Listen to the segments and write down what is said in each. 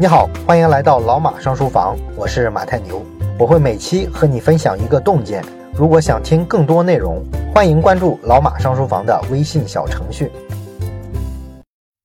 你好，欢迎来到老马上书房，我是马太牛，我会每期和你分享一个洞见。如果想听更多内容，欢迎关注老马上书房的微信小程序。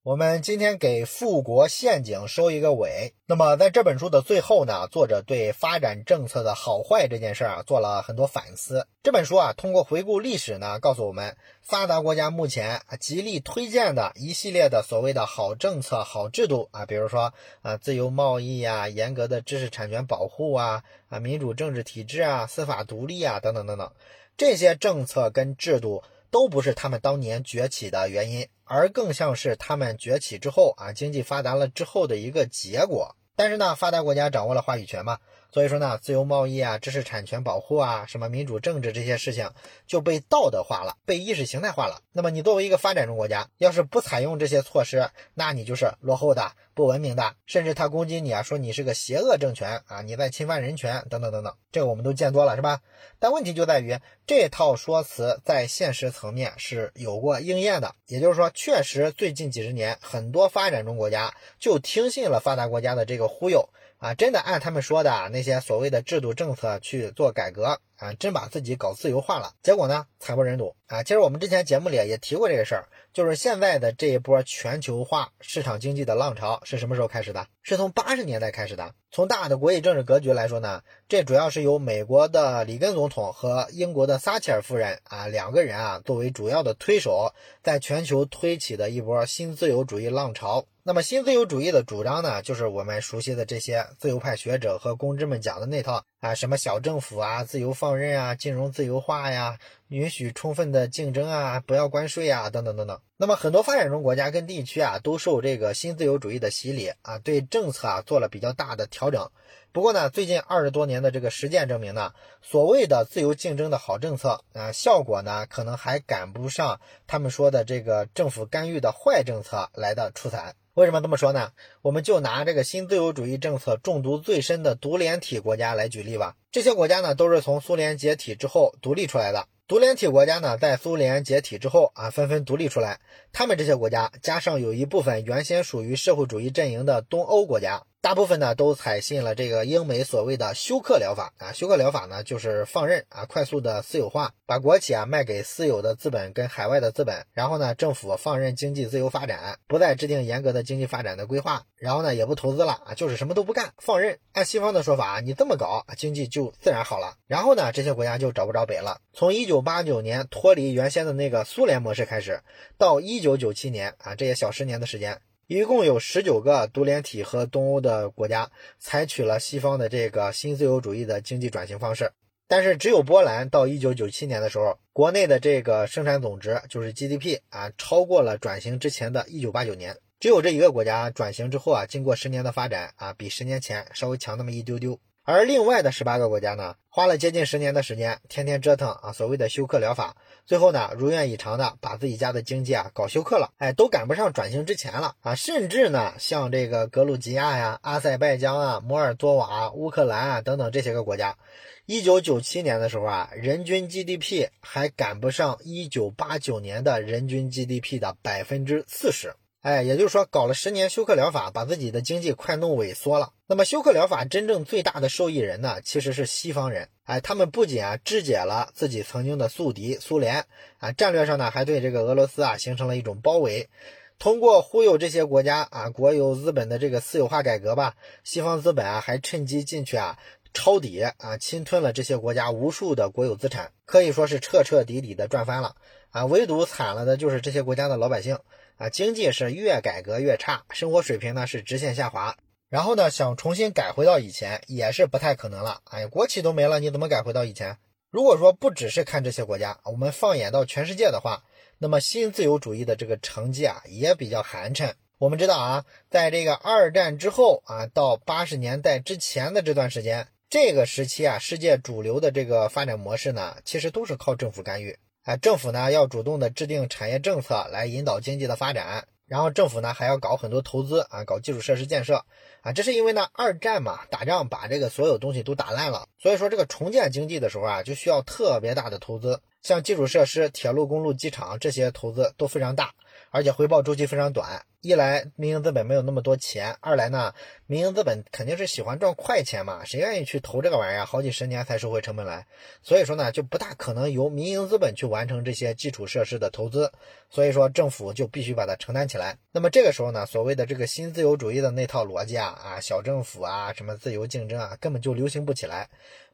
我们今天给富国陷阱收一个尾。那么在这本书的最后呢，作者对发展政策的好坏这件事啊做了很多反思。这本书啊通过回顾历史呢，告诉我们发达国家目前极力推荐的一系列的所谓的好政策、好制度啊，比如说啊自由贸易啊、严格的知识产权保护啊、啊民主政治体制啊、司法独立啊等等等等，这些政策跟制度。都不是他们当年崛起的原因，而更像是他们崛起之后啊，经济发达了之后的一个结果。但是呢，发达国家掌握了话语权嘛。所以说呢，自由贸易啊、知识产权保护啊、什么民主政治这些事情就被道德化了，被意识形态化了。那么你作为一个发展中国家，要是不采用这些措施，那你就是落后的、不文明的，甚至他攻击你啊，说你是个邪恶政权啊，你在侵犯人权等等等等。这个我们都见多了，是吧？但问题就在于这套说辞在现实层面是有过应验的，也就是说，确实最近几十年，很多发展中国家就听信了发达国家的这个忽悠。啊，真的按他们说的那些所谓的制度政策去做改革。啊，真把自己搞自由化了，结果呢，惨不忍睹啊！其实我们之前节目里也提过这个事儿，就是现在的这一波全球化市场经济的浪潮是什么时候开始的？是从八十年代开始的。从大的国际政治格局来说呢，这主要是由美国的里根总统和英国的撒切尔夫人啊两个人啊作为主要的推手，在全球推起的一波新自由主义浪潮。那么新自由主义的主张呢，就是我们熟悉的这些自由派学者和公知们讲的那套啊，什么小政府啊、自由放任啊、金融自由化呀、允许充分的竞争啊、不要关税啊等等等等。那么很多发展中国家跟地区啊，都受这个新自由主义的洗礼啊，对政策啊做了比较大的调整。不过呢，最近二十多年的这个实践证明呢，所谓的自由竞争的好政策啊，效果呢可能还赶不上他们说的这个政府干预的坏政策来的出彩。为什么这么说呢？我们就拿这个新自由主义政策中毒最深的独联体国家来举例吧。这些国家呢，都是从苏联解体之后独立出来的。独联体国家呢，在苏联解体之后啊，纷纷独立出来。他们这些国家，加上有一部分原先属于社会主义阵营的东欧国家。大部分呢都采信了这个英美所谓的休克疗法啊，休克疗法呢就是放任啊，快速的私有化，把国企啊卖给私有的资本跟海外的资本，然后呢政府放任经济自由发展，不再制定严格的经济发展的规划，然后呢也不投资了啊，就是什么都不干，放任。按西方的说法啊，你这么搞，经济就自然好了。然后呢这些国家就找不着北了。从一九八九年脱离原先的那个苏联模式开始，到一九九七年啊，这也小十年的时间。一共有十九个独联体和东欧的国家采取了西方的这个新自由主义的经济转型方式，但是只有波兰到一九九七年的时候，国内的这个生产总值就是 GDP 啊，超过了转型之前的一九八九年。只有这一个国家转型之后啊，经过十年的发展啊，比十年前稍微强那么一丢丢。而另外的十八个国家呢，花了接近十年的时间，天天折腾啊，所谓的休克疗法，最后呢，如愿以偿的把自己家的经济啊搞休克了，哎，都赶不上转型之前了啊，甚至呢，像这个格鲁吉亚呀、阿塞拜疆啊、摩尔多瓦、乌克兰啊等等这些个国家，一九九七年的时候啊，人均 GDP 还赶不上一九八九年的人均 GDP 的百分之四十。哎，也就是说，搞了十年休克疗法，把自己的经济快弄萎缩了。那么，休克疗法真正最大的受益人呢，其实是西方人。哎，他们不仅啊肢解了自己曾经的宿敌苏联，啊，战略上呢还对这个俄罗斯啊形成了一种包围。通过忽悠这些国家啊国有资本的这个私有化改革吧，西方资本啊还趁机进去啊抄底啊，侵吞了这些国家无数的国有资产，可以说是彻彻底底的赚翻了。啊，唯独惨了的就是这些国家的老百姓。啊，经济是越改革越差，生活水平呢是直线下滑，然后呢想重新改回到以前也是不太可能了。哎呀，国企都没了，你怎么改回到以前？如果说不只是看这些国家，我们放眼到全世界的话，那么新自由主义的这个成绩啊也比较寒碜。我们知道啊，在这个二战之后啊，到八十年代之前的这段时间，这个时期啊，世界主流的这个发展模式呢，其实都是靠政府干预。啊，政府呢要主动的制定产业政策来引导经济的发展，然后政府呢还要搞很多投资啊，搞基础设施建设啊，这是因为呢二战嘛，打仗把这个所有东西都打烂了，所以说这个重建经济的时候啊，就需要特别大的投资，像基础设施、铁路、公路、机场这些投资都非常大，而且回报周期非常短。一来民营资本没有那么多钱，二来呢，民营资本肯定是喜欢赚快钱嘛，谁愿意去投这个玩意儿，好几十年才收回成本来，所以说呢，就不大可能由民营资本去完成这些基础设施的投资，所以说政府就必须把它承担起来。那么这个时候呢，所谓的这个新自由主义的那套逻辑啊，啊，小政府啊，什么自由竞争啊，根本就流行不起来。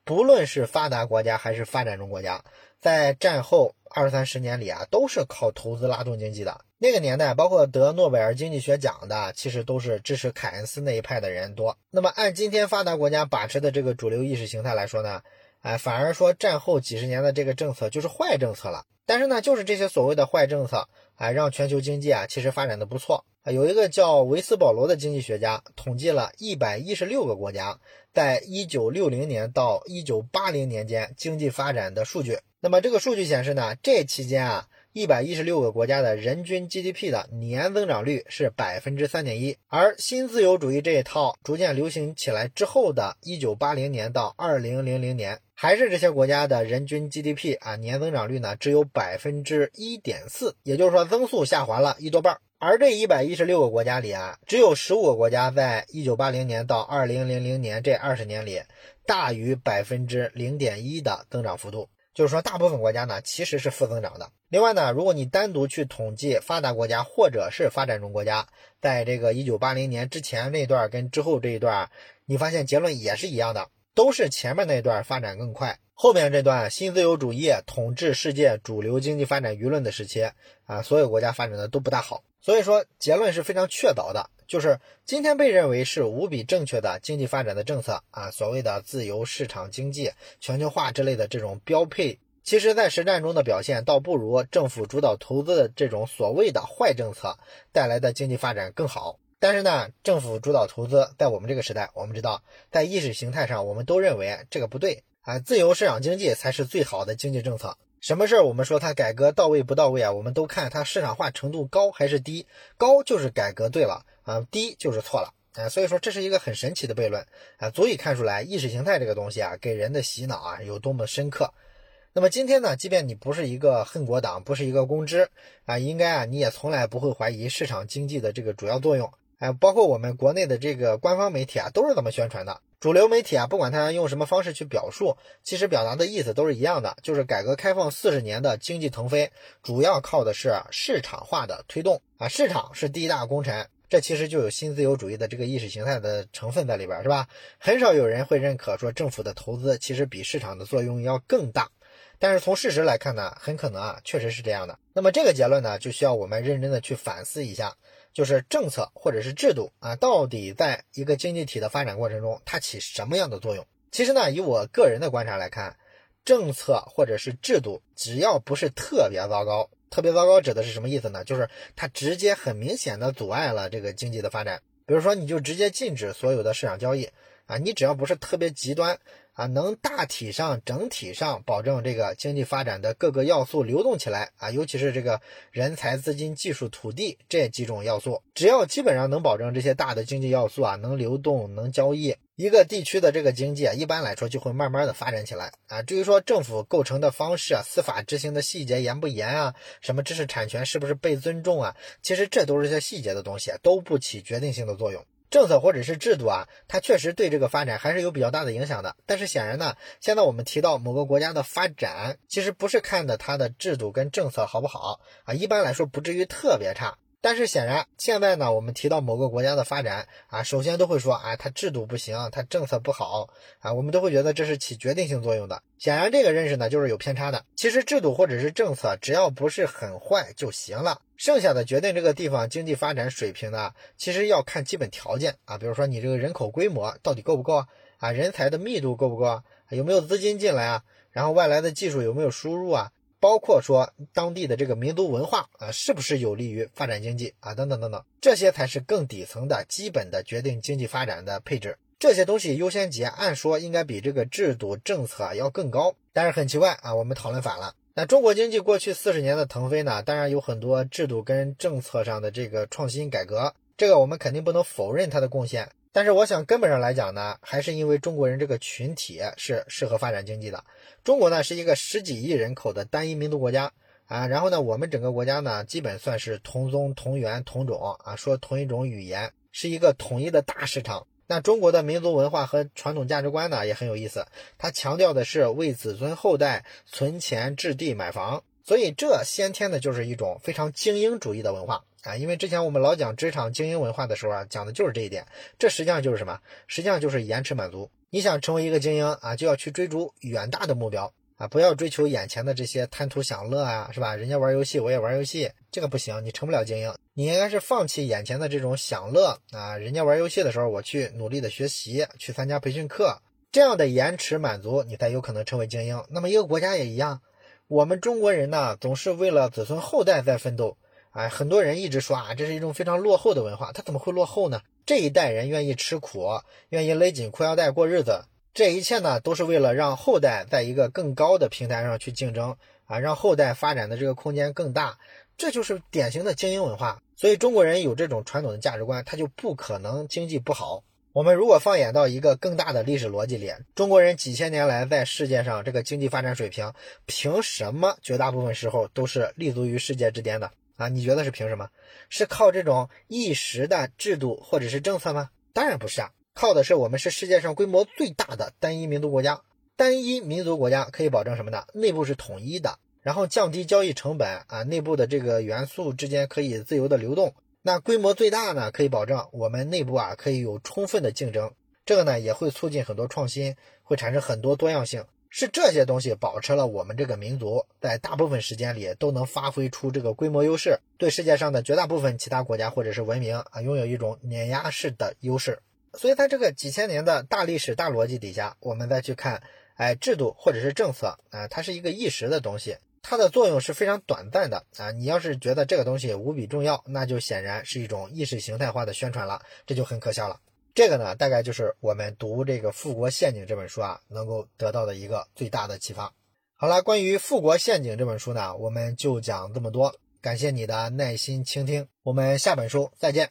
不论是发达国家还是发展中国家，在战后二三十年里啊，都是靠投资拉动经济的。那个年代，包括得诺贝尔经济学奖的，其实都是支持凯恩斯那一派的人多。那么按今天发达国家把持的这个主流意识形态来说呢，哎，反而说战后几十年的这个政策就是坏政策了。但是呢，就是这些所谓的坏政策，哎，让全球经济啊其实发展的不错。有一个叫维斯保罗的经济学家统计了一百一十六个国家在一九六零年到一九八零年间经济发展的数据。那么这个数据显示呢，这期间啊。一百一十六个国家的人均 GDP 的年增长率是百分之三点一，而新自由主义这一套逐渐流行起来之后的一九八零年到二零零零年，还是这些国家的人均 GDP 啊年增长率呢只有百分之一点四，也就是说增速下滑了一多半。而这一百一十六个国家里啊，只有十五个国家在一九八零年到二零零零年这二十年里大于百分之零点一的增长幅度。就是说，大部分国家呢其实是负增长的。另外呢，如果你单独去统计发达国家或者是发展中国家，在这个一九八零年之前那段跟之后这一段，你发现结论也是一样的，都是前面那段发展更快，后面这段新自由主义统治世界主流经济发展舆论的时期啊，所有国家发展的都不大好。所以说，结论是非常确凿的。就是今天被认为是无比正确的经济发展的政策啊，所谓的自由市场经济、全球化之类的这种标配，其实在实战中的表现倒不如政府主导投资的这种所谓的坏政策带来的经济发展更好。但是呢，政府主导投资在我们这个时代，我们知道在意识形态上，我们都认为这个不对啊，自由市场经济才是最好的经济政策。什么事儿我们说它改革到位不到位啊？我们都看它市场化程度高还是低，高就是改革对了啊，低就是错了啊。所以说这是一个很神奇的悖论啊，足以看出来意识形态这个东西啊，给人的洗脑啊有多么深刻。那么今天呢，即便你不是一个恨国党，不是一个公知啊，应该啊你也从来不会怀疑市场经济的这个主要作用。哎，包括我们国内的这个官方媒体啊，都是这么宣传的。主流媒体啊，不管他用什么方式去表述，其实表达的意思都是一样的，就是改革开放四十年的经济腾飞，主要靠的是市场化的推动啊，市场是第一大功臣，这其实就有新自由主义的这个意识形态的成分在里边，是吧？很少有人会认可说政府的投资其实比市场的作用要更大，但是从事实来看呢，很可能啊，确实是这样的。那么这个结论呢，就需要我们认真的去反思一下。就是政策或者是制度啊，到底在一个经济体的发展过程中，它起什么样的作用？其实呢，以我个人的观察来看，政策或者是制度，只要不是特别糟糕，特别糟糕指的是什么意思呢？就是它直接很明显的阻碍了这个经济的发展。比如说，你就直接禁止所有的市场交易啊，你只要不是特别极端。啊，能大体上、整体上保证这个经济发展的各个要素流动起来啊，尤其是这个人才、资金、技术、土地这几种要素，只要基本上能保证这些大的经济要素啊能流动、能交易，一个地区的这个经济啊，一般来说就会慢慢的发展起来啊。至于说政府构成的方式啊、司法执行的细节严不严啊、什么知识产权是不是被尊重啊，其实这都是些细节的东西，都不起决定性的作用。政策或者是制度啊，它确实对这个发展还是有比较大的影响的。但是显然呢，现在我们提到某个国家的发展，其实不是看的它的制度跟政策好不好啊，一般来说不至于特别差。但是显然，现在呢，我们提到某个国家的发展啊，首先都会说啊，它制度不行，它政策不好啊，我们都会觉得这是起决定性作用的。显然，这个认识呢就是有偏差的。其实，制度或者是政策，只要不是很坏就行了。剩下的决定这个地方经济发展水平呢，其实要看基本条件啊，比如说你这个人口规模到底够不够啊，人才的密度够不够啊，有没有资金进来啊，然后外来的技术有没有输入啊。包括说当地的这个民族文化啊，是不是有利于发展经济啊？等等等等，这些才是更底层的基本的决定经济发展的配置。这些东西优先级按说应该比这个制度政策要更高，但是很奇怪啊，我们讨论反了。那中国经济过去四十年的腾飞呢，当然有很多制度跟政策上的这个创新改革，这个我们肯定不能否认它的贡献。但是我想根本上来讲呢，还是因为中国人这个群体是适合发展经济的。中国呢是一个十几亿人口的单一民族国家啊。然后呢，我们整个国家呢，基本算是同宗同源同种啊，说同一种语言，是一个统一的大市场。那中国的民族文化和传统价值观呢，也很有意思，它强调的是为子孙后代存钱置地买房，所以这先天的就是一种非常精英主义的文化。啊，因为之前我们老讲职场精英文化的时候啊，讲的就是这一点。这实际上就是什么？实际上就是延迟满足。你想成为一个精英啊，就要去追逐远大的目标啊，不要追求眼前的这些贪图享乐啊，是吧？人家玩游戏，我也玩游戏，这个不行，你成不了精英。你应该是放弃眼前的这种享乐啊，人家玩游戏的时候，我去努力的学习，去参加培训课，这样的延迟满足，你才有可能成为精英。那么一个国家也一样，我们中国人呢，总是为了子孙后代在奋斗。哎，很多人一直说啊，这是一种非常落后的文化，它怎么会落后呢？这一代人愿意吃苦，愿意勒紧裤腰带过日子，这一切呢，都是为了让后代在一个更高的平台上去竞争啊，让后代发展的这个空间更大，这就是典型的精英文化。所以中国人有这种传统的价值观，他就不可能经济不好。我们如果放眼到一个更大的历史逻辑里，中国人几千年来在世界上这个经济发展水平，凭什么绝大部分时候都是立足于世界之巅的？啊，你觉得是凭什么？是靠这种一时的制度或者是政策吗？当然不是啊，靠的是我们是世界上规模最大的单一民族国家。单一民族国家可以保证什么呢？内部是统一的，然后降低交易成本啊，内部的这个元素之间可以自由的流动。那规模最大呢，可以保证我们内部啊可以有充分的竞争，这个呢也会促进很多创新，会产生很多多样性。是这些东西保持了我们这个民族在大部分时间里都能发挥出这个规模优势，对世界上的绝大部分其他国家或者是文明啊，拥有一种碾压式的优势。所以在这个几千年的大历史大逻辑底下，我们再去看，哎，制度或者是政策啊，它是一个一时的东西，它的作用是非常短暂的啊。你要是觉得这个东西无比重要，那就显然是一种意识形态化的宣传了，这就很可笑了。这个呢，大概就是我们读这个《富国陷阱》这本书啊，能够得到的一个最大的启发。好了，关于《富国陷阱》这本书呢，我们就讲这么多。感谢你的耐心倾听，我们下本书再见。